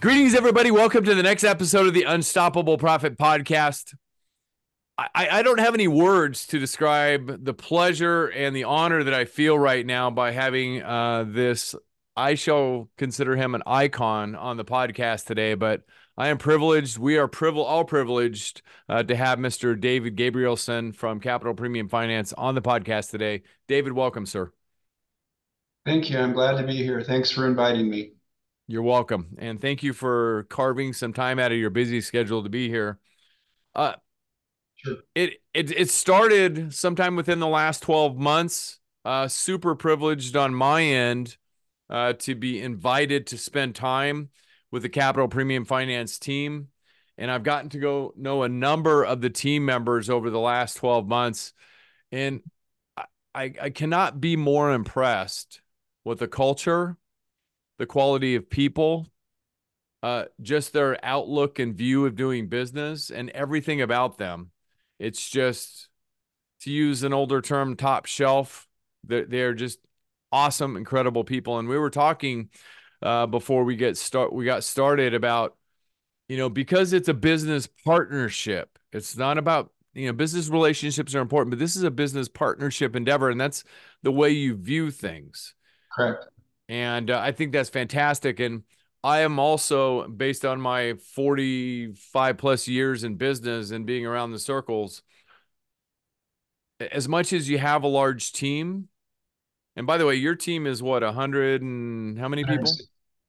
Greetings, everybody. Welcome to the next episode of the Unstoppable Profit Podcast. I, I, don't have any words to describe the pleasure and the honor that I feel right now by having uh, this. I shall consider him an icon on the podcast today, but I am privileged. We are privil- all privileged uh, to have Mr. David Gabrielsen from Capital Premium Finance on the podcast today. David, welcome, sir. Thank you. I'm glad to be here. Thanks for inviting me. You're welcome. And thank you for carving some time out of your busy schedule to be here. Uh, sure. It, it, it started sometime within the last 12 months. Uh, super privileged on my end uh, to be invited to spend time with the Capital Premium Finance team. And I've gotten to go know a number of the team members over the last 12 months. And I, I cannot be more impressed with the culture the quality of people, uh, just their outlook and view of doing business and everything about them. It's just, to use an older term, top shelf. They're, they're just awesome, incredible people. And we were talking uh, before we get start we got started about, you know, because it's a business partnership. It's not about you know business relationships are important, but this is a business partnership endeavor, and that's the way you view things. Correct. And uh, I think that's fantastic. And I am also, based on my 45 plus years in business and being around the circles, as much as you have a large team, and by the way, your team is what, 100 and how many people?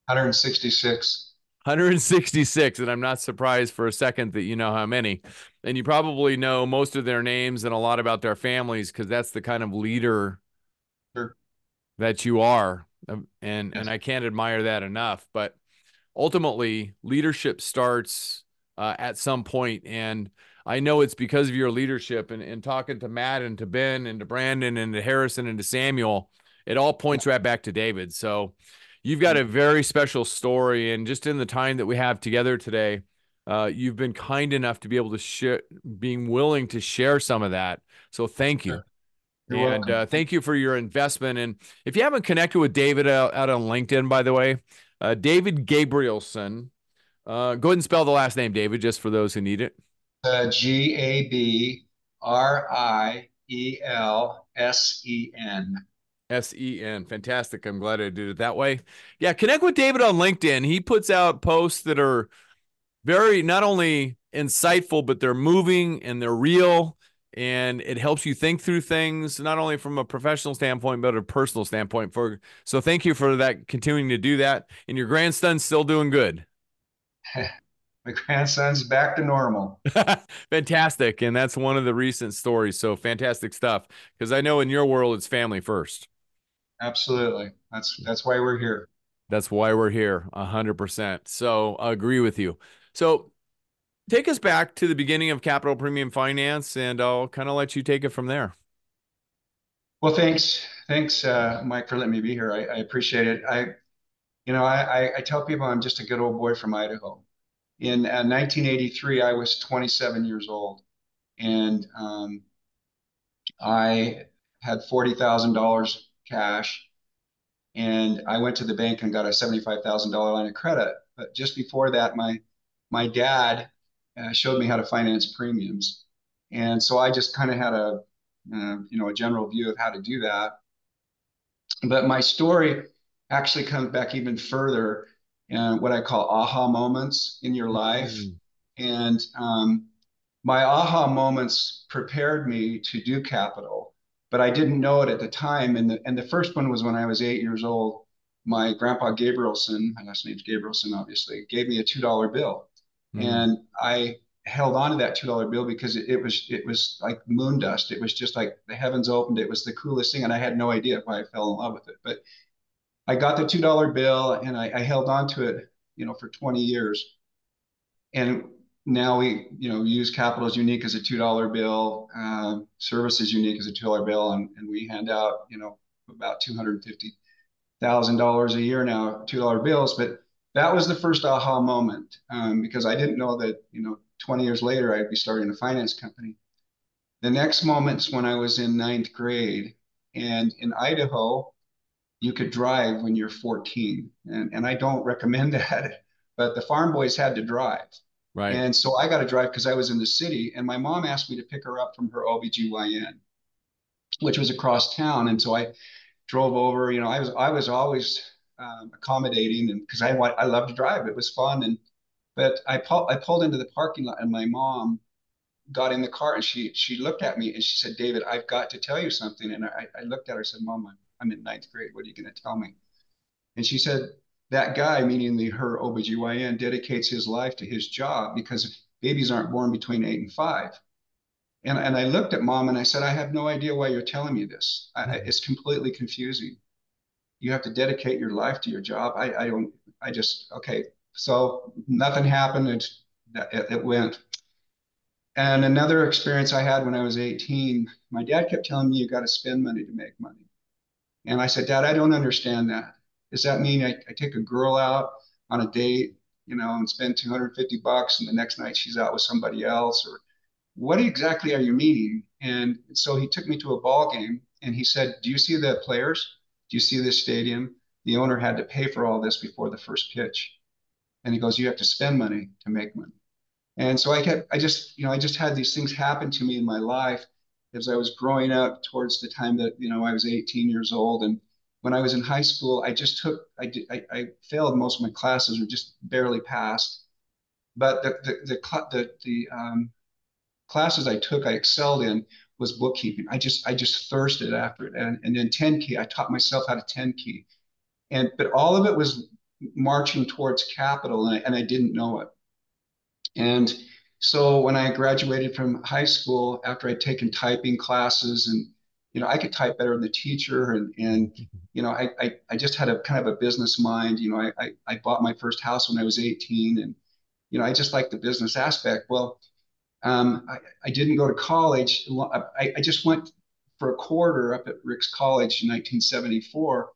166. 166 and i'm not surprised for a second that you know how many and you probably know most of their names and a lot about their families because that's the kind of leader sure. that you are and yes. and I can't admire that enough. But ultimately, leadership starts uh, at some point, and I know it's because of your leadership. And, and talking to Matt and to Ben and to Brandon and to Harrison and to Samuel, it all points right back to David. So you've got a very special story, and just in the time that we have together today. Uh, you've been kind enough to be able to share, being willing to share some of that. So thank you. You're and uh, thank you for your investment. And if you haven't connected with David out, out on LinkedIn, by the way, uh, David Gabrielsen. Uh, go ahead and spell the last name, David, just for those who need it. Uh, G A B R I E L S E N. S E N. Fantastic. I'm glad I did it that way. Yeah, connect with David on LinkedIn. He puts out posts that are very not only insightful, but they're moving and they're real and it helps you think through things not only from a professional standpoint but a personal standpoint for so thank you for that continuing to do that and your grandson's still doing good. My grandson's back to normal. Fantastic and that's one of the recent stories so fantastic stuff because i know in your world it's family first. Absolutely. That's that's why we're here. That's why we're here 100% so i agree with you. So take us back to the beginning of Capital Premium Finance, and I'll kind of let you take it from there. Well, thanks, thanks, uh, Mike, for letting me be here. I, I appreciate it. I, you know, I, I, tell people I'm just a good old boy from Idaho. In uh, 1983, I was 27 years old, and um, I had forty thousand dollars cash, and I went to the bank and got a seventy-five thousand dollar line of credit. But just before that, my my dad uh, showed me how to finance premiums. And so I just kind of had a, uh, you know, a general view of how to do that. But my story actually comes back even further, uh, what I call aha moments in your life. Mm-hmm. And um, my aha moments prepared me to do capital, but I didn't know it at the time. And the, and the first one was when I was eight years old. My grandpa Gabrielsen, my last name's Gabrielsen, obviously, gave me a $2 bill Mm-hmm. And I held on to that two dollar bill because it, it, was it was like moon dust. It was just like the heavens opened. It was the coolest thing, and I had no idea why I fell in love with it. But I got the two dollar bill, and I, I held on to it, you know, for twenty years. And now we you know use capital as unique as a two dollar bill, uh, service is unique as a two dollar bill, and, and we hand out you know about two hundred fifty thousand dollars a year now, two dollar bills. But that was the first aha moment um, because I didn't know that you know 20 years later I'd be starting a finance company. The next moment's when I was in ninth grade, and in Idaho, you could drive when you're 14, and and I don't recommend that, but the farm boys had to drive. Right. And so I got to drive because I was in the city, and my mom asked me to pick her up from her OBGYN, which was across town. And so I drove over. You know, I was I was always um, accommodating, and because I I loved to drive, it was fun. And but I I pulled into the parking lot, and my mom got in the car, and she she looked at me and she said, "David, I've got to tell you something." And I, I looked at her, and said, "Mom, I'm, I'm in ninth grade. What are you going to tell me?" And she said, "That guy, meaning the her OBGYN, dedicates his life to his job because babies aren't born between eight and five. And, and I looked at mom and I said, I have no idea why you're telling me this. I, it's completely confusing. You have to dedicate your life to your job. I, I don't, I just, okay. So nothing happened. It, it, went. And another experience I had when I was 18, my dad kept telling me, you got to spend money to make money. And I said, Dad, I don't understand that. Does that mean I, I take a girl out on a date, you know, and spend 250 bucks and the next night she's out with somebody else? Or what exactly are you meaning? And so he took me to a ball game and he said, Do you see the players? Do you see this stadium? The owner had to pay for all this before the first pitch. And he goes, You have to spend money to make money. And so I kept, I just, you know, I just had these things happen to me in my life as I was growing up towards the time that, you know, I was 18 years old. And when I was in high school, I just took, I, did, I, I failed most of my classes or just barely passed. But the, the, the, the, the um, classes I took, I excelled in was bookkeeping. I just I just thirsted after it. And, and then 10 key, I taught myself how to 10 key. And but all of it was marching towards capital and I, and I didn't know it. And so when I graduated from high school, after I'd taken typing classes and you know, I could type better than the teacher and and you know, I I, I just had a kind of a business mind. You know, I, I I bought my first house when I was 18 and you know, I just like the business aspect. Well, um, I, I, didn't go to college. I, I, just went for a quarter up at Ricks College in 1974,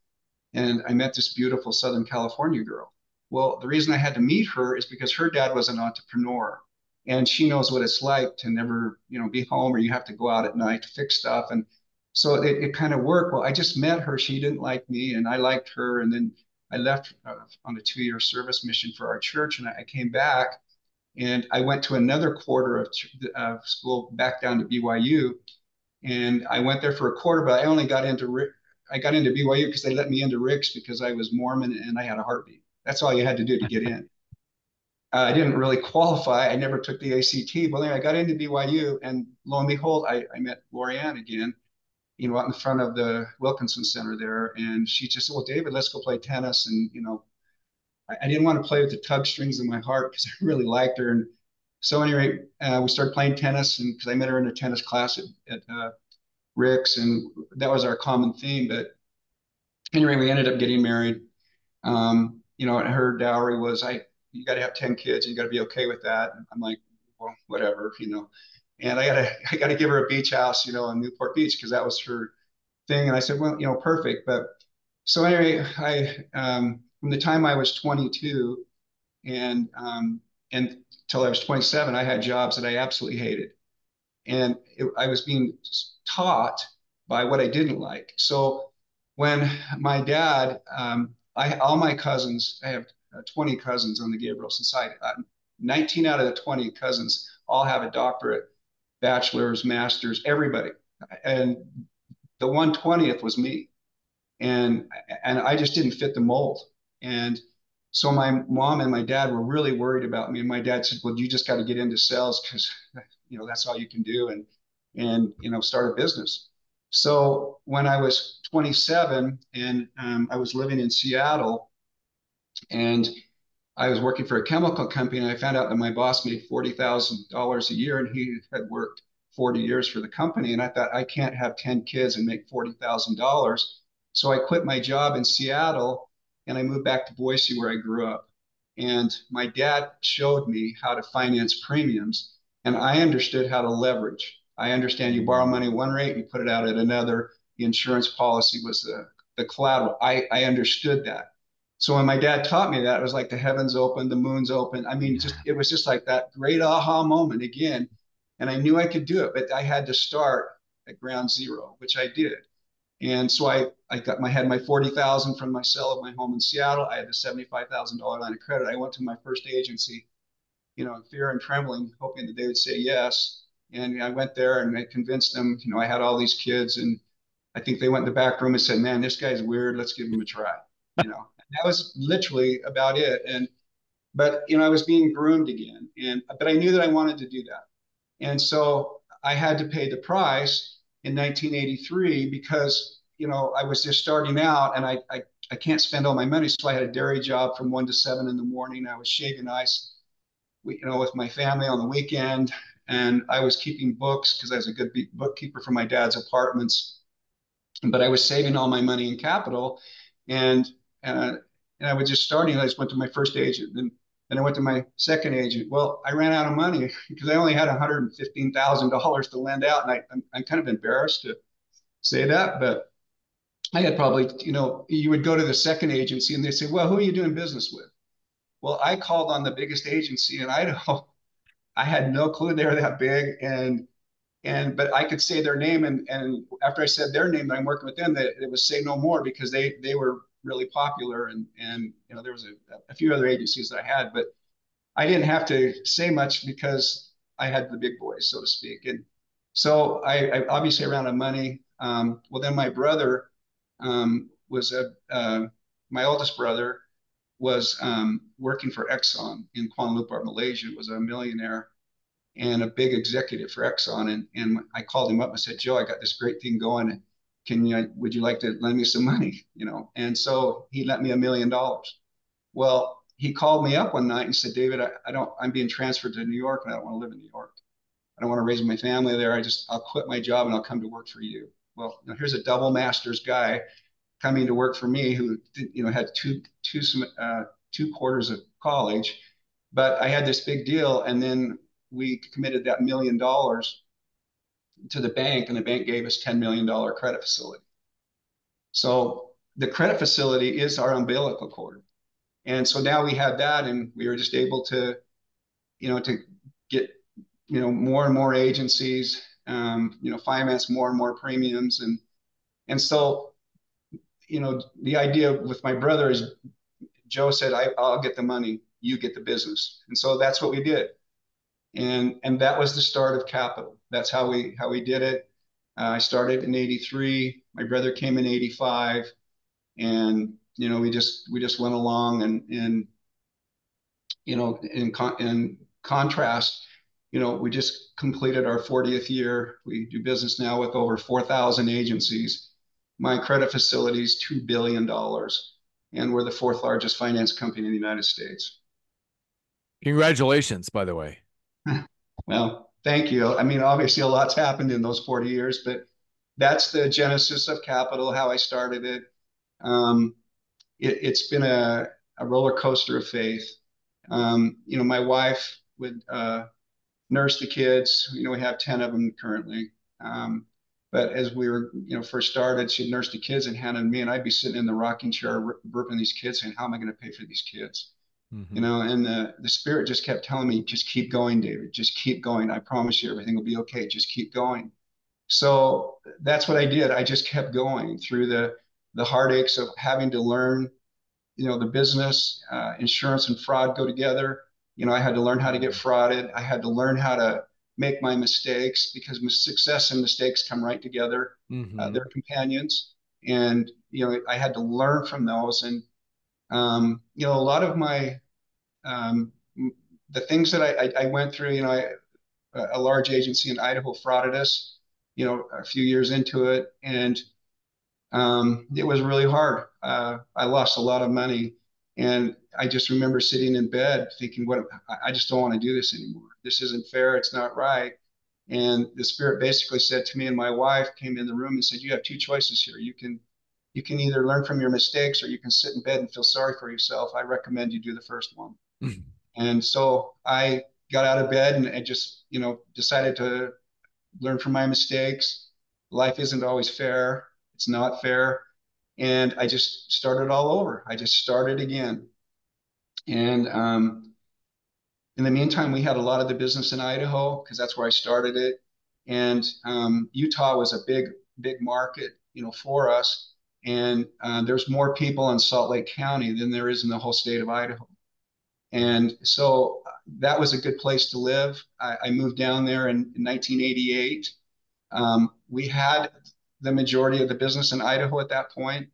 and I met this beautiful Southern California girl. Well, the reason I had to meet her is because her dad was an entrepreneur, and she knows what it's like to never, you know, be home or you have to go out at night to fix stuff. And so it, it kind of worked. Well, I just met her. She didn't like me, and I liked her. And then I left uh, on a two-year service mission for our church, and I, I came back and I went to another quarter of uh, school back down to BYU. And I went there for a quarter, but I only got into I got into BYU because they let me into Ricks because I was Mormon and I had a heartbeat. That's all you had to do to get in. Uh, I didn't really qualify. I never took the ACT. But anyway, I got into BYU, and lo and behold, I, I met Lorianne again, you know, out in front of the Wilkinson Center there. And she just said, Well, David, let's go play tennis. And, you know, I, didn't want to play with the tug strings in my heart because I really liked her. And so anyway, uh, we started playing tennis, and because I met her in a tennis class at, at uh, Rick's, and that was our common theme. But anyway, we ended up getting married. Um, you know, and her dowry was I. You got to have ten kids. And you got to be okay with that. And I'm like, well, whatever, you know. And I gotta, I gotta give her a beach house, you know, in Newport Beach because that was her thing. And I said, well, you know, perfect. But so anyway, I um, from the time I was 22 and um, and till I was 27, I had jobs that I absolutely hated, and it, I was being taught by what I didn't like. So when my dad, um, I all my cousins, I have uh, 20 cousins on the Gabrielsen side. Uh, 19 out of the 20 cousins all have a doctorate, bachelor's, master's, everybody, and the 120th was me, and and I just didn't fit the mold. And so my mom and my dad were really worried about me. And my dad said, "Well, you just got to get into sales because you know that's all you can do, and and you know start a business." So when I was 27 and um, I was living in Seattle, and I was working for a chemical company, and I found out that my boss made forty thousand dollars a year, and he had worked 40 years for the company. And I thought I can't have 10 kids and make forty thousand dollars. So I quit my job in Seattle and I moved back to Boise where I grew up. And my dad showed me how to finance premiums, and I understood how to leverage. I understand you borrow money at one rate, you put it out at another. The insurance policy was the, the collateral. I, I understood that. So when my dad taught me that, it was like the heavens open, the moon's open. I mean, just it was just like that great aha moment again. And I knew I could do it, but I had to start at ground zero, which I did. And so I, I got my had my 40,000 from my sale of my home in Seattle. I had the $75,000 line of credit. I went to my first agency, you know, in fear and trembling, hoping that they would say yes. And I went there and I convinced them, you know, I had all these kids and I think they went in the back room and said, man, this guy's weird. Let's give him a try. You know, that was literally about it. And, but, you know, I was being groomed again. And, but I knew that I wanted to do that. And so I had to pay the price in 1983 because you know I was just starting out and I, I I can't spend all my money, so I had a dairy job from one to seven in the morning. I was shaving ice, you know, with my family on the weekend, and I was keeping books because I was a good bookkeeper for my dad's apartments. But I was saving all my money in capital, and and, and I was just starting. I just went to my first agent, and then I went to my second agent. Well, I ran out of money because I only had $115,000 to lend out. And I, I'm, I'm kind of embarrassed to say that, but I had probably, you know, you would go to the second agency and they say, well, who are you doing business with? Well, I called on the biggest agency in Idaho. I had no clue they were that big. And, and, but I could say their name. And, and after I said their name, I'm working with them, that it was say no more because they, they were really popular and and you know there was a, a few other agencies that I had, but I didn't have to say much because I had the big boys, so to speak. And so I, I obviously ran out of money. Um, well, then my brother um, was a uh, my oldest brother was um, working for Exxon in Kuala Lumpur, Malaysia. Was a millionaire and a big executive for Exxon. And and I called him up and said, Joe, I got this great thing going can you would you like to lend me some money you know? And so he lent me a million dollars. Well he called me up one night and said david I, I, don't i'm being transferred to new york and i don't want to live in new york. I don't want to raise my family there. I just i'll quit my job and i'll come to work for you. Well you know, here's a double masters guy coming to work for me who you know had two two uh, two quarters of college but i had this big deal and then we committed that million dollars to the bank, and the bank gave us $10 million credit facility. So the credit facility is our umbilical cord. And so now we had that, and we were just able to, you know, to get, you know, more and more agencies, um, you know, finance more and more premiums, and and so, you know, the idea with my brother is, Joe said, I, I'll get the money, you get the business, and so that's what we did, and and that was the start of capital that's how we how we did it. Uh, I started in '83. My brother came in '85, and you know we just we just went along and and you know in con- in contrast, you know we just completed our 40th year. We do business now with over 4,000 agencies. My credit facility is two billion dollars, and we're the fourth largest finance company in the United States. Congratulations, by the way. well, Thank you. I mean, obviously, a lot's happened in those 40 years, but that's the genesis of capital, how I started it. Um, it has been a, a, roller coaster of faith. Um, you know, my wife would uh, nurse the kids. You know, we have 10 of them currently. Um, but as we were, you know, first started, she'd nurse the kids and hand them me, and I'd be sitting in the rocking chair burping these kids, saying, "How am I going to pay for these kids?" Mm-hmm. You know, and the, the spirit just kept telling me, just keep going, David, just keep going. I promise you everything will be okay. Just keep going. So that's what I did. I just kept going through the the heartaches of having to learn, you know, the business, uh, insurance and fraud go together. You know, I had to learn how to get frauded. I had to learn how to make my mistakes because success and mistakes come right together. Mm-hmm. Uh, they're companions, and you know, I had to learn from those. And um, you know, a lot of my um, the things that I, I, went through, you know, I, a large agency in Idaho frauded us, you know, a few years into it, and um, it was really hard. Uh, I lost a lot of money, and I just remember sitting in bed thinking, "What? I just don't want to do this anymore. This isn't fair. It's not right." And the spirit basically said to me, and my wife came in the room and said, "You have two choices here. You can." You can either learn from your mistakes or you can sit in bed and feel sorry for yourself. I recommend you do the first one. And so I got out of bed and I just, you know, decided to learn from my mistakes. Life isn't always fair. It's not fair. And I just started all over. I just started again. And um, in the meantime, we had a lot of the business in Idaho because that's where I started it. And um, Utah was a big, big market, you know, for us. And uh, there's more people in Salt Lake County than there is in the whole state of Idaho. And so that was a good place to live. I, I moved down there in, in 1988. Um, we had the majority of the business in Idaho at that point,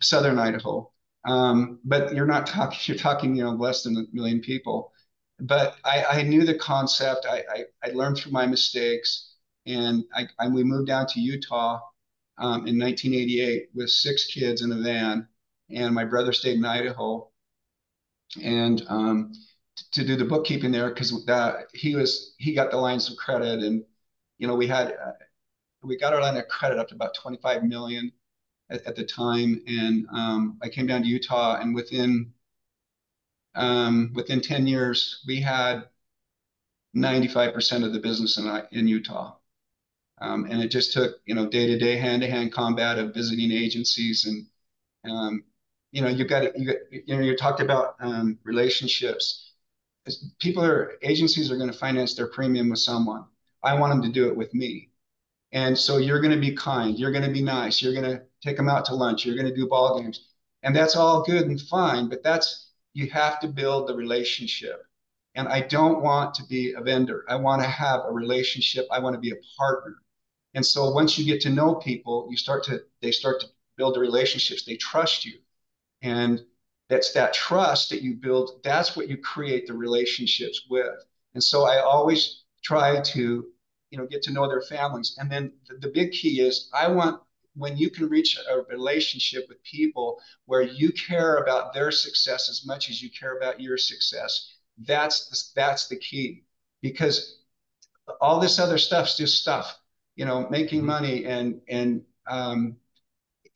southern Idaho. Um, but you're not talking, you're talking, you know, less than a million people. But I, I knew the concept. I, I, I, learned through my mistakes. And I, I we moved down to Utah um, in 1988 with six kids in a van. And my brother stayed in Idaho and um, to do the bookkeeping there because he was he got the lines of credit and you know we had uh, we got our line of credit up to about 25 million at, at the time. And um, I came down to Utah and within um, within 10 years we had 95% of the business in in Utah. Um, and it just took you know day to day hand to hand combat of visiting agencies and um, you know, you've got you you know you talked about um, relationships. People are agencies are going to finance their premium with someone. I want them to do it with me, and so you're going to be kind. You're going to be nice. You're going to take them out to lunch. You're going to do ball games, and that's all good and fine. But that's you have to build the relationship. And I don't want to be a vendor. I want to have a relationship. I want to be a partner. And so once you get to know people, you start to they start to build the relationships. They trust you. And that's that trust that you build. That's what you create the relationships with. And so I always try to, you know, get to know their families. And then the, the big key is I want when you can reach a relationship with people where you care about their success as much as you care about your success, that's the, that's the key. Because all this other stuff's just stuff. You know, making mm-hmm. money and and um,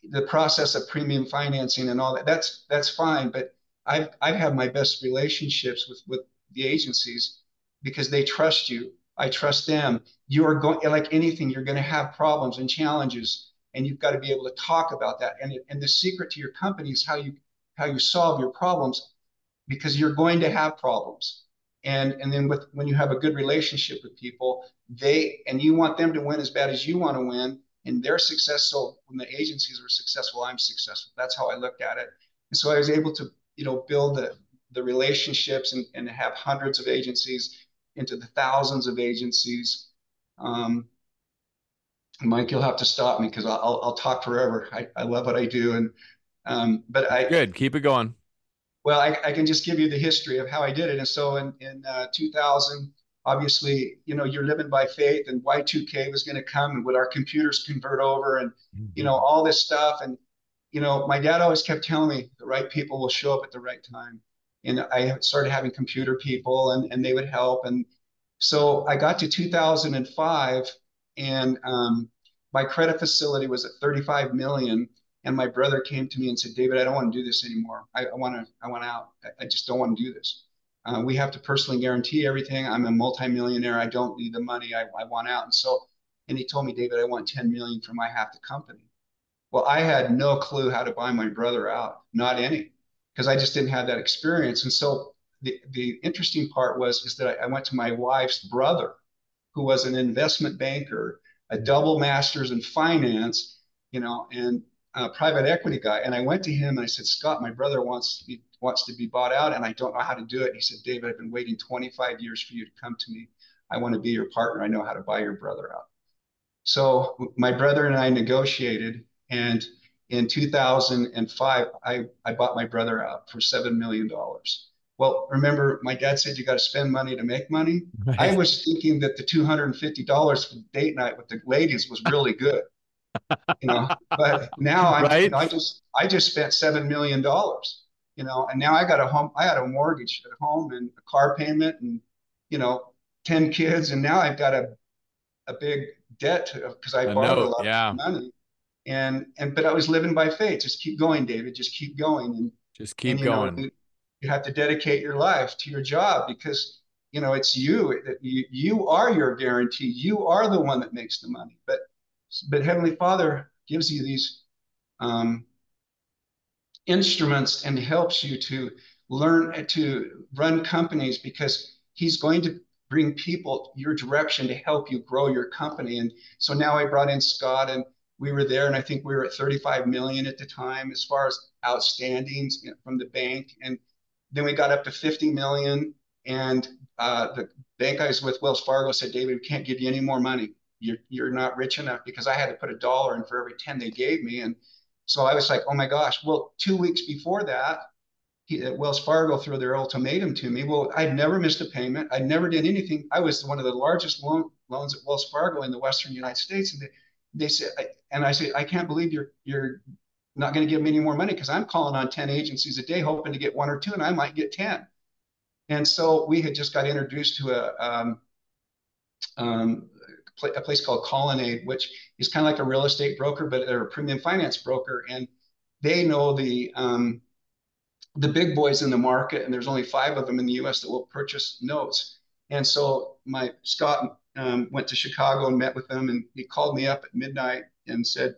the process of premium financing and all that that's that's fine but i've i've had my best relationships with with the agencies because they trust you. I trust them. You are going like anything you're going to have problems and challenges and you've got to be able to talk about that. And and the secret to your company is how you how you solve your problems because you're going to have problems. And and then with when you have a good relationship with people they and you want them to win as bad as you want to win and they're successful when the agencies are successful i'm successful. That's how i looked at it. And so i was able to you know build the, the relationships and, and have hundreds of agencies into the thousands of agencies. Um, mike you'll have to stop me because I'll, I'll talk forever. I, I love what i do and um, but i good. Keep it going. Well I, I can just give you the history of how i did it. And so in, in uh, 2000 obviously, you know, you're living by faith and Y2K was going to come and would our computers convert over and, mm-hmm. you know, all this stuff. And, you know, my dad always kept telling me the right people will show up at the right time. And I started having computer people and, and they would help. And so I got to 2005 and um, my credit facility was at 35 million. And my brother came to me and said, David, I don't want to do this anymore. I, I want to, I want out. I, I just don't want to do this. Uh, we have to personally guarantee everything. I'm a multimillionaire. I don't need the money. I, I want out. And so, and he told me, David, I want 10 million for my half the company. Well, I had no clue how to buy my brother out, not any, because I just didn't have that experience. And so the, the interesting part was is that I, I went to my wife's brother, who was an investment banker, a double master's in finance, you know, and a private equity guy. And I went to him and I said, Scott, my brother wants me wants to be bought out and I don't know how to do it. He said, David, I've been waiting 25 years for you to come to me. I want to be your partner. I know how to buy your brother out. So my brother and I negotiated, and in 2005, I, I bought my brother out for $7 million. Well, remember, my dad said you got to spend money to make money. Right. I was thinking that the $250 for date night with the ladies was really good. You know, but now I, right? you know, I just I just spent seven million dollars you know, and now I got a home, I had a mortgage at home and a car payment and, you know, 10 kids. And now I've got a, a big debt because I, borrowed a lot yeah. of money. And, and, but I was living by faith. Just keep going, David, just keep going. And just keep and, going. Know, You have to dedicate your life to your job because you know it's you that you, you are your guarantee. You are the one that makes the money. But but Heavenly Father gives you these um, instruments and helps you to learn to run companies because He's going to bring people your direction to help you grow your company. And so now I brought in Scott and we were there and I think we were at 35 million at the time as far as outstandings from the bank. And then we got up to 50 million and uh, the bank I was with, Wells Fargo, said, David, we can't give you any more money. You're, you're not rich enough because I had to put a dollar in for every 10 they gave me. And so I was like, oh my gosh. Well, two weeks before that, he, Wells Fargo threw their ultimatum to me. Well, I'd never missed a payment. I never did anything. I was one of the largest loan, loans at Wells Fargo in the Western United States. And they, they said, and I said, I can't believe you're, you're not going to give me any more money because I'm calling on 10 agencies a day, hoping to get one or two, and I might get 10. And so we had just got introduced to a, um, um, a place called Colonnade, which is kind of like a real estate broker, but they're a premium finance broker. And they know the, um, the big boys in the market, and there's only five of them in the U.S. that will purchase notes. And so my Scott um, went to Chicago and met with them, and he called me up at midnight and said,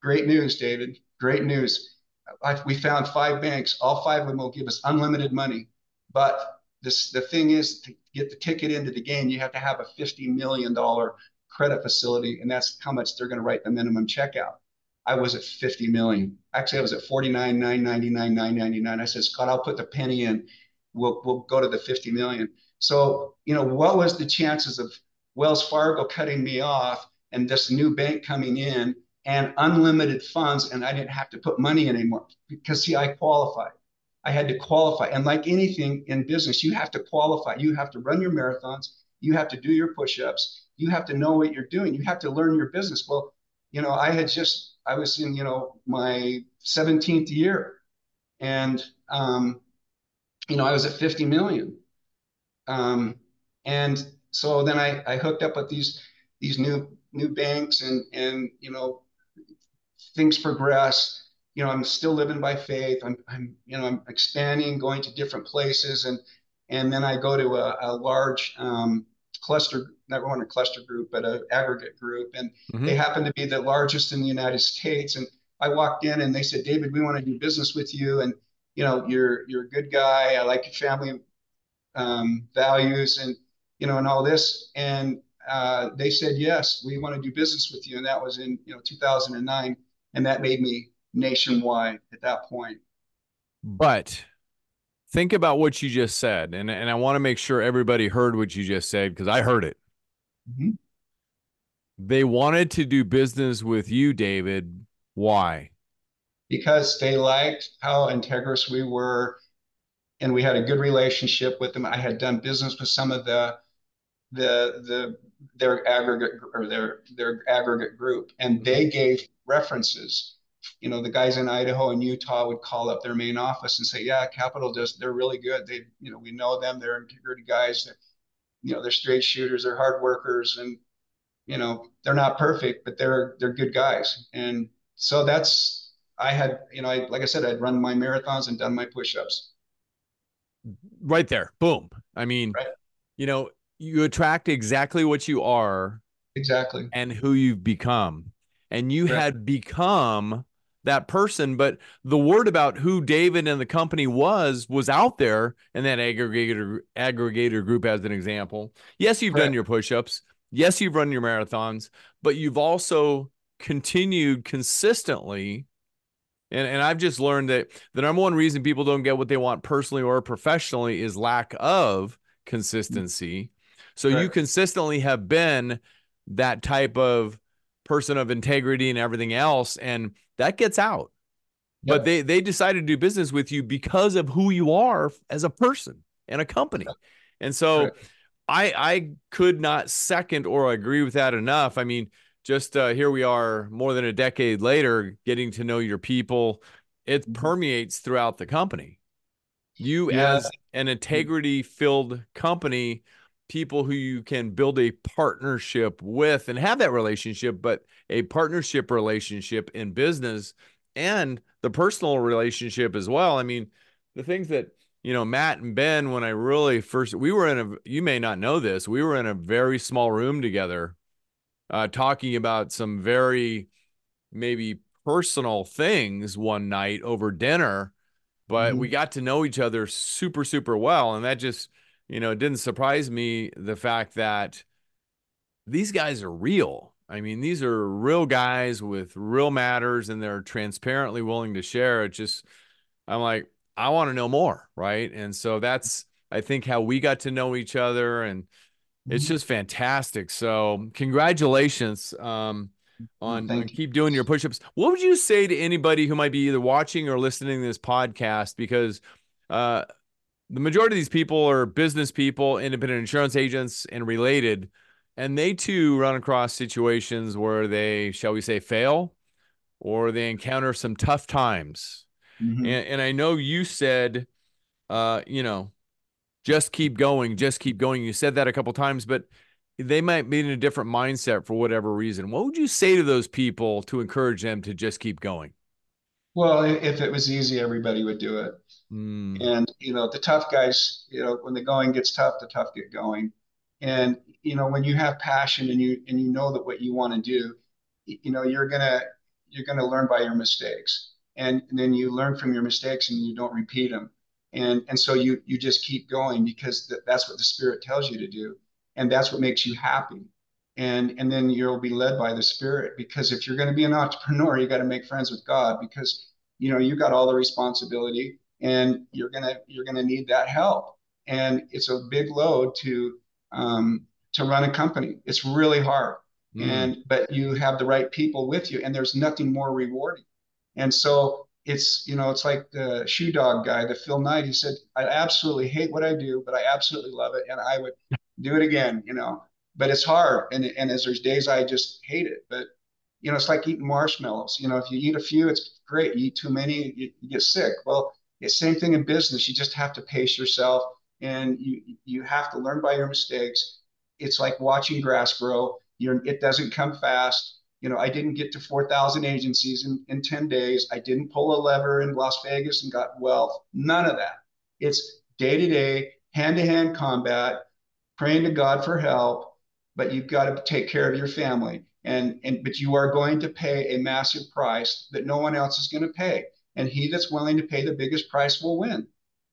"Great news, David. Great news. I, we found five banks. All five of them will give us unlimited money, but this the thing is to get the ticket into the game, you have to have a fifty million dollar credit facility, and that's how much they're going to write the minimum check out." I was at 50 million. Actually, I was at 49, 999, 999. I said, Scott, I'll put the penny in. We'll, we'll go to the 50 million. So, you know, what was the chances of Wells Fargo cutting me off and this new bank coming in and unlimited funds and I didn't have to put money in anymore because see, I qualified. I had to qualify. And like anything in business, you have to qualify. You have to run your marathons. You have to do your push-ups. You have to know what you're doing. You have to learn your business. Well, you know, I had just I was in, you know, my 17th year. And, um, you know, I was at 50 million. Um, and so then I, I hooked up with these, these new, new banks and, and, you know, things progress. You know, I'm still living by faith. I'm, I'm, you know, I'm expanding, going to different places. And, and then I go to a, a large, um, cluster, not one a cluster group, but an aggregate group. And mm-hmm. they happen to be the largest in the United States. And I walked in and they said, David, we want to do business with you. And, you know, you're, you're a good guy. I like your family um, values and, you know, and all this. And uh, they said, yes, we want to do business with you. And that was in, you know, 2009. And that made me nationwide at that point. But think about what you just said and, and i want to make sure everybody heard what you just said because i heard it. Mm-hmm. they wanted to do business with you david. Why? Because they liked how integrous we were and we had a good relationship with them. I had done business with some of the the the their aggregate or their their aggregate group and mm-hmm. they gave references you know, the guys in Idaho and Utah would call up their main office and say, yeah, Capital does, they're really good. They, you know, we know them, they're integrity guys. They're, you know, they're straight shooters, they're hard workers and, you know, they're not perfect, but they're, they're good guys. And so that's, I had, you know, I, like I said, I'd run my marathons and done my push-ups. Right there. Boom. I mean, right. you know, you attract exactly what you are. Exactly. And who you've become. And you right. had become that person but the word about who david and the company was was out there in that aggregator aggregator group as an example yes you've done your push-ups yes you've run your marathons but you've also continued consistently and, and I've just learned that the number one reason people don't get what they want personally or professionally is lack of consistency. So right. you consistently have been that type of person of integrity and everything else. And that gets out. But they they decided to do business with you because of who you are as a person and a company. And so right. I I could not second or agree with that enough. I mean, just uh, here we are more than a decade later getting to know your people. It mm-hmm. permeates throughout the company. You yeah. as an integrity filled company people who you can build a partnership with and have that relationship, but a partnership relationship in business and the personal relationship as well. I mean, the things that you know, Matt and Ben, when I really first, we were in a, you may not know this, we were in a very small room together, uh, talking about some very maybe personal things one night over dinner, but mm-hmm. we got to know each other super, super well. And that just, you know, it didn't surprise me the fact that these guys are real. I mean, these are real guys with real matters and they're transparently willing to share. It just, I'm like, I want to know more. Right. And so that's, I think, how we got to know each other. And it's mm-hmm. just fantastic. So, congratulations um, on, on keep doing your push ups. What would you say to anybody who might be either watching or listening to this podcast? Because, uh, the majority of these people are business people, independent insurance agents, and related. And they too run across situations where they, shall we say, fail or they encounter some tough times. Mm-hmm. And, and I know you said, uh, you know, just keep going, just keep going. You said that a couple times, but they might be in a different mindset for whatever reason. What would you say to those people to encourage them to just keep going? Well, if it was easy, everybody would do it. Mm. And you know, the tough guys, you know, when the going gets tough, the tough get going. And you know, when you have passion and you and you know that what you want to do, you know, you're gonna you're gonna learn by your mistakes, and, and then you learn from your mistakes and you don't repeat them. And and so you you just keep going because th- that's what the Spirit tells you to do, and that's what makes you happy. And and then you'll be led by the Spirit because if you're going to be an entrepreneur, you got to make friends with God because you know you got all the responsibility and you're gonna you're gonna need that help. And it's a big load to um, to run a company. It's really hard. Mm. And but you have the right people with you, and there's nothing more rewarding. And so it's you know it's like the shoe dog guy, the Phil Knight. He said, "I absolutely hate what I do, but I absolutely love it, and I would do it again." You know, but it's hard, and and as there's days I just hate it, but you know it's like eating marshmallows. You know, if you eat a few, it's great. You eat too many, you, you get sick. Well, it's same thing in business. You just have to pace yourself and you you have to learn by your mistakes. It's like watching grass grow. You're, it doesn't come fast. You know, I didn't get to 4,000 agencies in, in 10 days. I didn't pull a lever in Las Vegas and got wealth. None of that. It's day to day, hand to hand combat, praying to God for help, but you've got to take care of your family. And, and but you are going to pay a massive price that no one else is going to pay and he that's willing to pay the biggest price will win.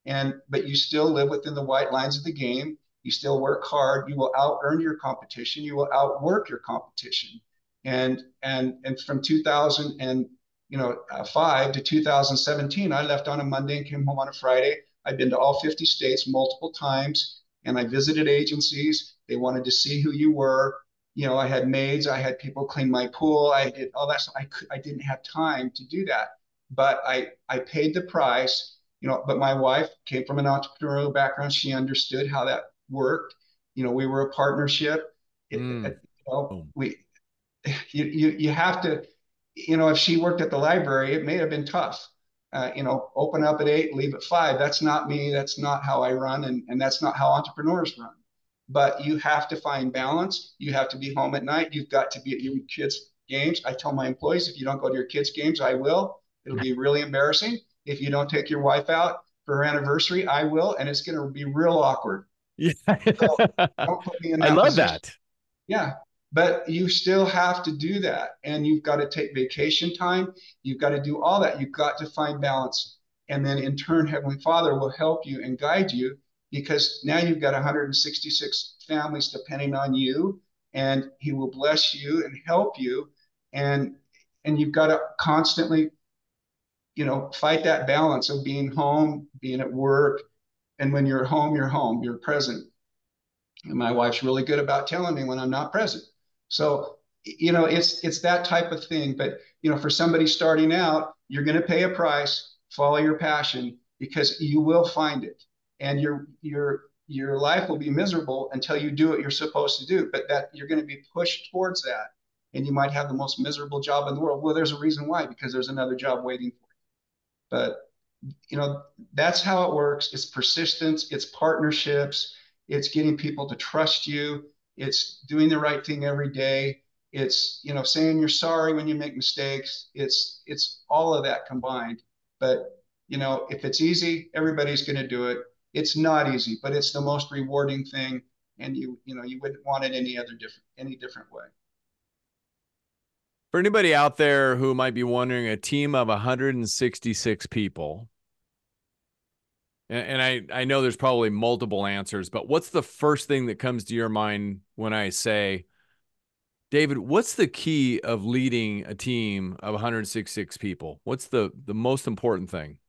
And but you still live within the white lines of the game. You still work hard. You will out earn your competition. You will outwork your competition. And and and from 2000 and you know uh, five to 2017, I left on a Monday and came home on a Friday. I've been to all 50 states multiple times, and I visited agencies. They wanted to see who you were. You know, I had maids. I had people clean my pool. I did all that. I could, I didn't have time to do that but I I paid the price, you know. But my wife came from an entrepreneurial background; she understood how that worked. You know, we were a partnership. It, mm. you know, we you, you you have to, you know, if she worked at the library, it may have been tough. Uh, you know, open up at eight, leave at five. That's not me. That's not how I run, and and that's not how entrepreneurs run. But you have to find balance. You have to be home at night. You've got to be at your kids' games. I tell my employees, if you don't go to your kids' games, I will. It'll be really embarrassing if you don't take your wife out for her anniversary. I will, and it's going to be real awkward. Yeah, so I love position. that. Yeah, but you still have to do that, and you've got to take vacation time. You've got to do all that. You've got to find balance, and then in turn, Heavenly Father will help you and guide you because now you've got 166 families depending on you, and He will bless you and help you, and and you've got to constantly you know, fight that balance of being home, being at work, and when you're home, you're home, you're present. And my wife's really good about telling me when I'm not present. So, you know, it's it's that type of thing. But you know, for somebody starting out, you're going to pay a price. Follow your passion because you will find it, and your your your life will be miserable until you do what you're supposed to do. But that you're going to be pushed towards that, and you might have the most miserable job in the world. Well, there's a reason why because there's another job waiting for you. but you know, that's how it works. It's persistence, it's partnerships, it's getting people to trust you, it's doing the right thing every day. It's you know saying you're sorry when you make mistakes. It's it's all of that combined. But you know, if it's easy, everybody's going to do it. It's not easy, but it's the most rewarding thing, and you you know you wouldn't want it any other different any different way. For anybody out there who might be wondering, a team of 166 people, and, and I I know there's probably multiple answers, but what's the first thing that comes to your mind when I say? David, what's the key of leading a team of 166 people? What's the the most important thing?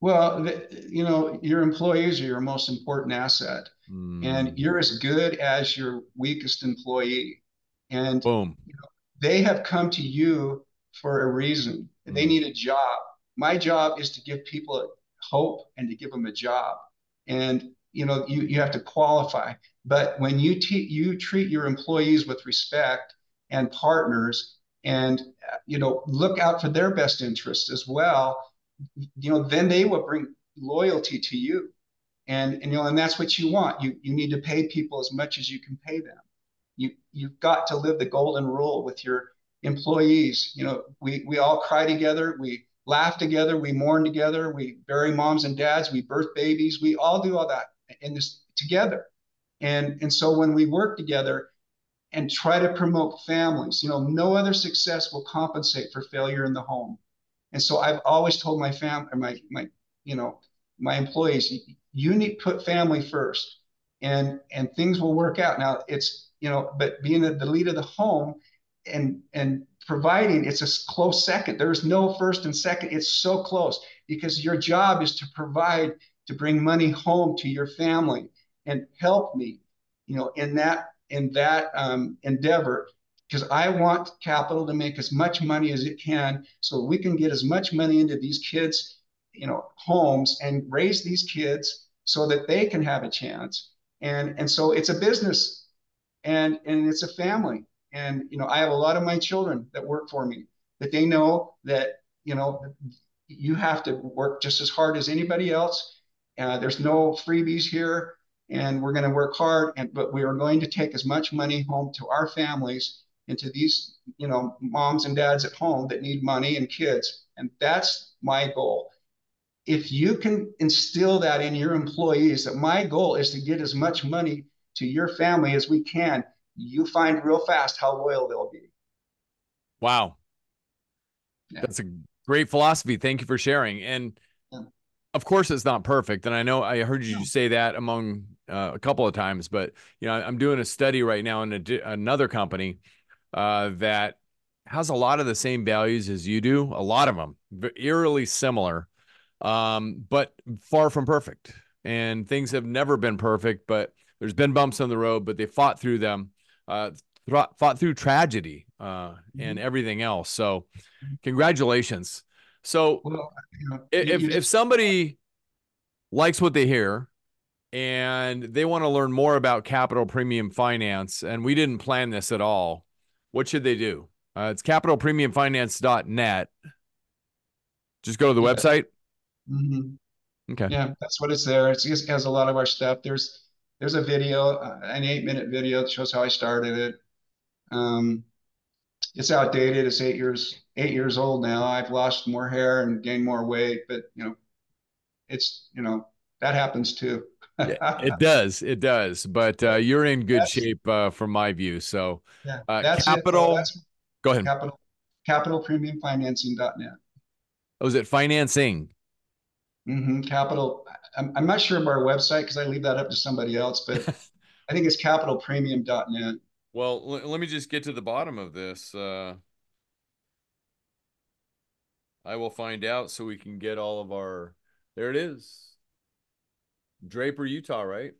Well, the, you know, your employees are your most important asset, mm. and you're as good as your weakest employee. And boom, you know, they have come to you for a reason. Mm. They need a job. My job is to give people hope and to give them a job. And you know, you you have to qualify. But when you te- you treat your employees with respect and partners, and you know, look out for their best interests as well you know, then they will bring loyalty to you. And, and you know, and that's what you want. You you need to pay people as much as you can pay them. You you've got to live the golden rule with your employees. You know, we we all cry together, we laugh together, we mourn together, we bury moms and dads, we birth babies, we all do all that in this together. And and so when we work together and try to promote families, you know, no other success will compensate for failure in the home. And so I've always told my family, my my you know my employees, you need to put family first, and and things will work out. Now it's you know, but being the lead of the home, and and providing it's a close second. There's no first and second. It's so close because your job is to provide to bring money home to your family and help me, you know, in that in that um, endeavor because I want capital to make as much money as it can so we can get as much money into these kids, you know, homes and raise these kids so that they can have a chance. And and so it's a business and and it's a family. And you know, I have a lot of my children that work for me that they know that, you know, you have to work just as hard as anybody else. Uh, there's no freebies here and we're going to work hard and but we are going to take as much money home to our families and to these, you know, moms and dads at home that need money and kids. And that's my goal. If you can instill that in your employees, that my goal is to get as much money to your family as we can, you find real fast how loyal they'll be. Wow. Yeah. That's a great philosophy. Thank you for sharing. And yeah. of course, it's not perfect. And I know I heard you say that among uh, a couple of times, but you know, I'm doing a study right now in a, another company uh, that has a lot of the same values as you do, a lot of them eerily similar, um, but far from perfect. And things have never been perfect, but there's been bumps on the road, but they fought through them, uh, th- fought through tragedy uh, mm-hmm. and everything else. So, congratulations. So, well, you know, if, if somebody likes what they hear and they want to learn more about capital premium finance, and we didn't plan this at all, what should they do? Uh, it's capitalpremiumfinance.net. Just go to the yeah. website. Mm-hmm. Okay. Yeah, that's what it's there. It just has a lot of our stuff. There's there's a video, uh, an eight minute video that shows how I started it. Um, it's outdated. It's eight years eight years old now. I've lost more hair and gained more weight, but you know, it's you know that happens too it does. It does. But uh, you're in good that's, shape uh, from my view. So, yeah, uh, that's capital. It, go ahead. Capital, capitalpremiumfinancing.net. Oh, is it financing? Mm-hmm. Capital. I'm, I'm not sure of our website because I leave that up to somebody else, but I think it's capitalpremium.net. Well, l- let me just get to the bottom of this. Uh, I will find out so we can get all of our. There it is. Draper, Utah, right?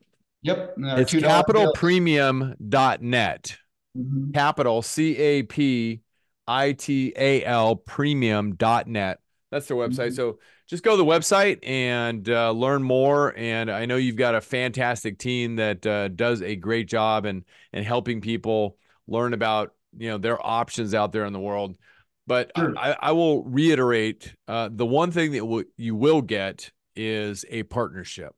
Yep. It's capitalpremium.net. Mm-hmm. Capital C A P I T A L premium.net. That's their website. Mm-hmm. So just go to the website and uh, learn more. And I know you've got a fantastic team that uh, does a great job and and helping people learn about you know their options out there in the world. But sure. I, I, will reiterate uh, the one thing that you will get is a partnership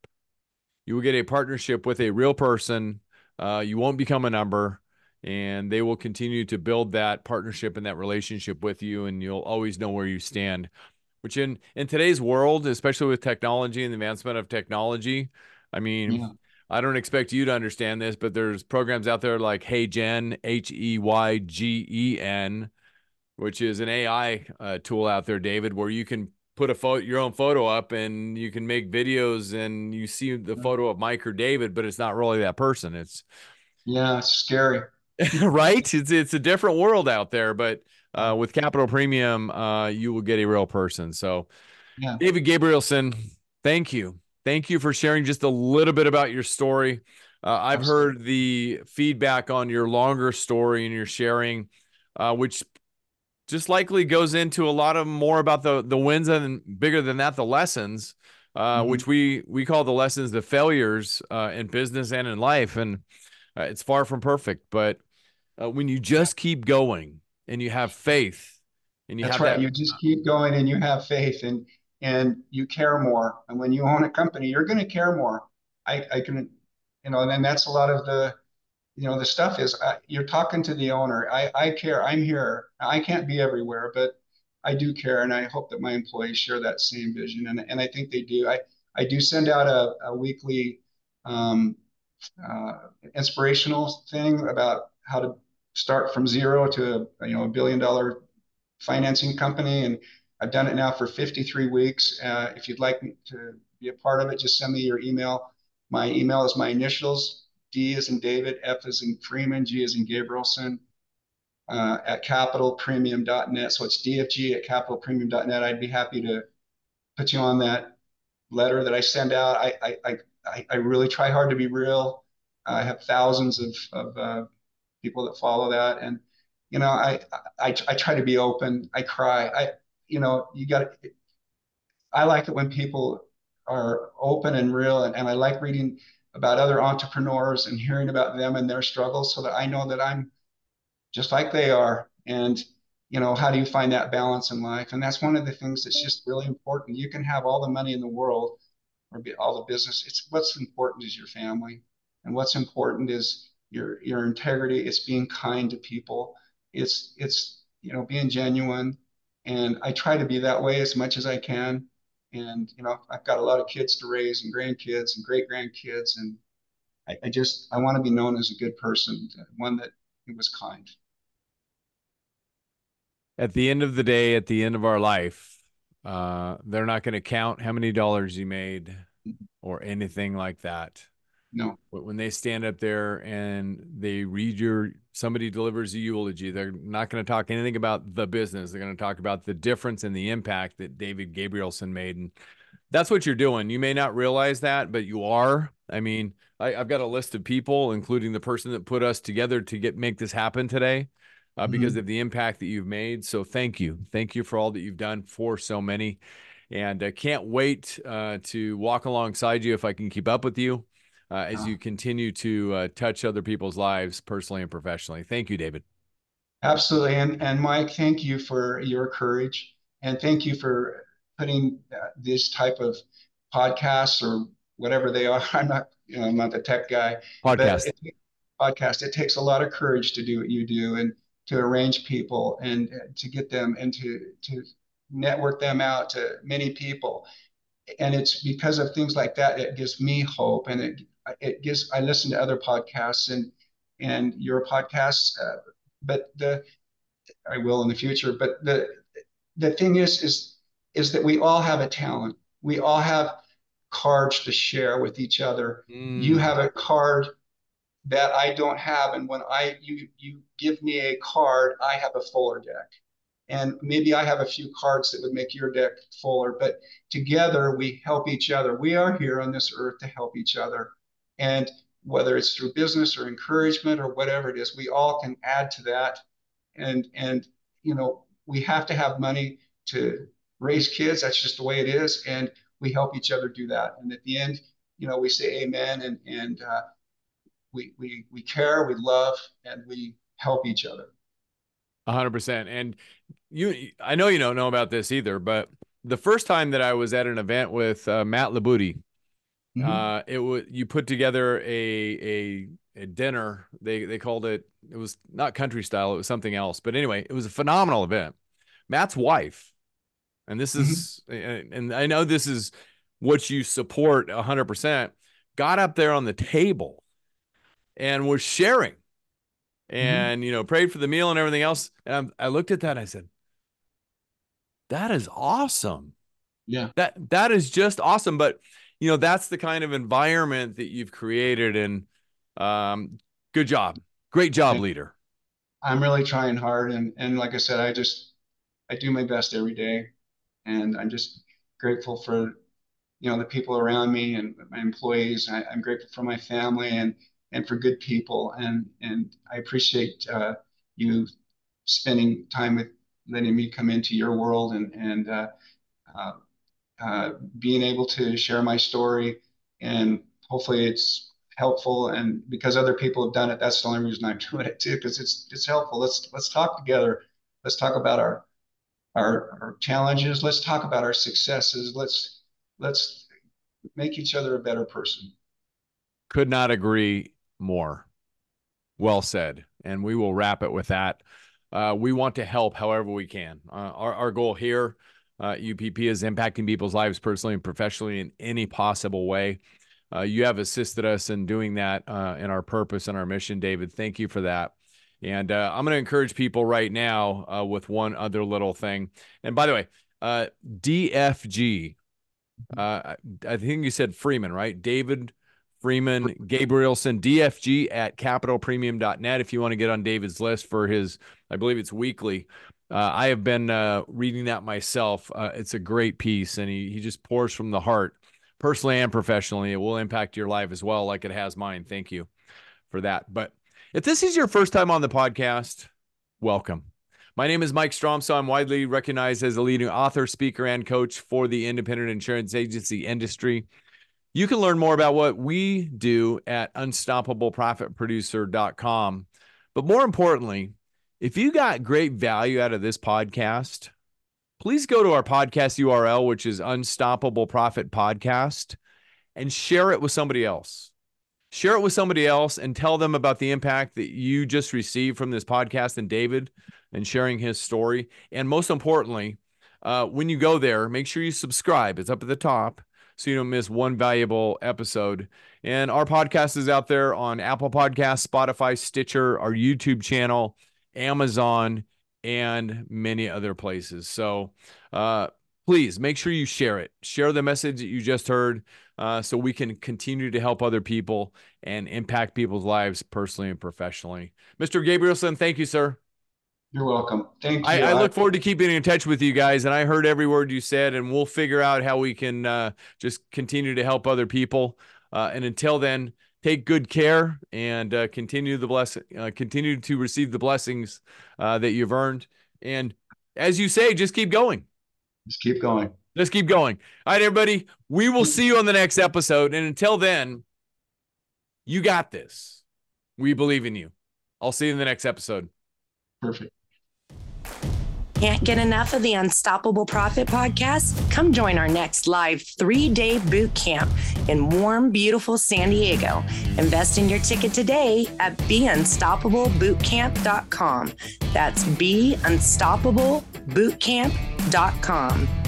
you will get a partnership with a real person. Uh, you won't become a number, and they will continue to build that partnership and that relationship with you, and you'll always know where you stand. Which in in today's world, especially with technology and the advancement of technology, I mean, yeah. I don't expect you to understand this, but there's programs out there like HeyGen, H E Y G E N, which is an AI uh, tool out there, David, where you can put a photo, your own photo up, and you can make videos, and you see the photo of Mike or David, but it's not really that person. It's yeah, it's scary, right? It's it's a different world out there, but uh, with Capital Premium, uh, you will get a real person. So, yeah. David Gabrielsen, thank you. Thank you for sharing just a little bit about your story. Uh, I've Absolutely. heard the feedback on your longer story and your sharing, uh, which just likely goes into a lot of more about the the wins and bigger than that, the lessons, uh, mm-hmm. which we we call the lessons, the failures uh, in business and in life. And it's far from perfect, but when you just keep going and you have faith and you That's have right. That... You just keep going and you have faith and and you care more. And when you own a company, you're going to care more. I, I can, you know, and that's a lot of the, you know, the stuff is uh, you're talking to the owner. I, I care. I'm here. I can't be everywhere, but I do care. And I hope that my employees share that same vision. And, and I think they do. I, I do send out a, a weekly um, uh, inspirational thing about how to start from zero to a, you know a billion dollar financing company and I've done it now for 53 weeks. Uh, if you'd like to be a part of it, just send me your email. My email is my initials D is in David, F is in Freeman, G is in Gabrielsen uh, at capitalpremium.net. So it's DFG at capitalpremium.net. I'd be happy to put you on that letter that I send out. I, I, I, I really try hard to be real. I have thousands of, of uh, people that follow that. And, you know, I, I, I try to be open. I cry. I, you know, you got I like it when people are open and real. And, and I like reading about other entrepreneurs and hearing about them and their struggles so that I know that I'm just like they are. And, you know, how do you find that balance in life? And that's one of the things that's just really important. You can have all the money in the world or be all the business. It's what's important is your family. And what's important is your your integrity. It's being kind to people. It's it's you know being genuine. And I try to be that way as much as I can. And you know I've got a lot of kids to raise and grandkids and great grandkids, and I, I just I want to be known as a good person, one that was kind. At the end of the day, at the end of our life, uh, they're not going to count how many dollars you made mm-hmm. or anything like that. No. But when they stand up there and they read your somebody delivers a eulogy, they're not going to talk anything about the business. They're going to talk about the difference and the impact that David Gabrielsen made. And that's what you're doing. You may not realize that, but you are. I mean, I, have got a list of people, including the person that put us together to get make this happen today. Uh, mm-hmm. because of the impact that you've made. So thank you. Thank you for all that you've done for so many. And I uh, can't wait uh, to walk alongside you if I can keep up with you uh, as you continue to uh, touch other people's lives personally and professionally. Thank you, David. Absolutely. And, and Mike, thank you for your courage. And thank you for putting uh, this type of podcasts or whatever they are. I'm not, you know, I'm not the tech guy. Podcast. It, podcast. It takes a lot of courage to do what you do and to arrange people and to get them and to, to network them out to many people and it's because of things like that it gives me hope and it it gives I listen to other podcasts and and your podcasts, uh, but the I will in the future. But the the thing is is is that we all have a talent. We all have cards to share with each other. Mm. You have a card that I don't have, and when I you you give me a card, I have a fuller deck. And maybe I have a few cards that would make your deck fuller, but together we help each other. We are here on this earth to help each other. And whether it's through business or encouragement or whatever it is, we all can add to that. And and you know, we have to have money to raise kids. That's just the way it is. And we help each other do that. And at the end, you know, we say amen and and uh, we we we care, we love, and we help each other. Hundred percent. And you, I know you don't know about this either, but the first time that I was at an event with uh, Matt Labuti, Mm-hmm. Uh, it was you put together a a a dinner. They they called it. It was not country style. It was something else. But anyway, it was a phenomenal event. Matt's wife and this is, mm-hmm. and I know this is what you support 100%, got up there on the table and was sharing mm-hmm. and, mm-hmm. you know, prayed for the meal and everything else. And I looked at that and I said, that is awesome. Yeah. That, that is just awesome. But, you know, that's the kind of environment that you've created. And um, good job. Great job, leader. I'm really trying hard. And, and like I said, I just, I do my best every day. And I'm just grateful for, you know, the people around me and my employees. I, am grateful for my family and, and for good people. And, and I appreciate uh, you spending time with letting me come into your world and, and uh, uh, uh, being able to share my story. And hopefully it's helpful. And because other people have done it, that's the only reason I'm doing it too, because it's, it's helpful. Let's, let's talk together. Let's talk about our, our, our challenges. Let's talk about our successes. Let's, let's make each other a better person. Could not agree more. Well said. And we will wrap it with that. Uh, we want to help however we can. Uh, our, our goal here, uh, UPP, is impacting people's lives personally and professionally in any possible way. Uh, you have assisted us in doing that uh, in our purpose and our mission, David. Thank you for that. And uh, I'm going to encourage people right now with one other little thing. And by the way, DFG, I think you said Freeman, right? David Freeman, Gabrielsen, DFG at capitalpremium.net if you want to get on David's list for his, I believe it's weekly. Uh, I have been uh, reading that myself. Uh, it's a great piece, and he, he just pours from the heart, personally and professionally. It will impact your life as well, like it has mine. Thank you for that. But if this is your first time on the podcast, welcome. My name is Mike Stromsoe I'm widely recognized as a leading author, speaker, and coach for the independent insurance agency industry. You can learn more about what we do at unstoppableprofitproducer.com. But more importantly, if you got great value out of this podcast, please go to our podcast URL, which is Unstoppable Profit Podcast, and share it with somebody else. Share it with somebody else and tell them about the impact that you just received from this podcast and David and sharing his story. And most importantly, uh, when you go there, make sure you subscribe. It's up at the top so you don't miss one valuable episode. And our podcast is out there on Apple Podcasts, Spotify, Stitcher, our YouTube channel, Amazon, and many other places. So uh, please make sure you share it. Share the message that you just heard uh, so we can continue to help other people and impact people's lives personally and professionally. Mr. Gabrielsen, thank you, sir. You're welcome. Thank you. I, I, look forward to keeping in touch with you guys. And I heard every word you said, and we'll figure out how we can uh, just continue to help other people. Uh, and until then, take good care and uh, continue the blessing, uh, continue to receive the blessings uh, that you've earned. And as you say, just keep going. Just keep going. Let's keep going. All right, everybody. We will see you on the next episode. And until then, you got this. We believe in you. I'll see you in the next episode. Perfect. Can't get enough of the Unstoppable Profit podcast? Come join our next live three day boot camp in warm, beautiful San Diego. Invest in your ticket today at beunstoppablebootcamp.com. That's beunstoppablebootcamp.com.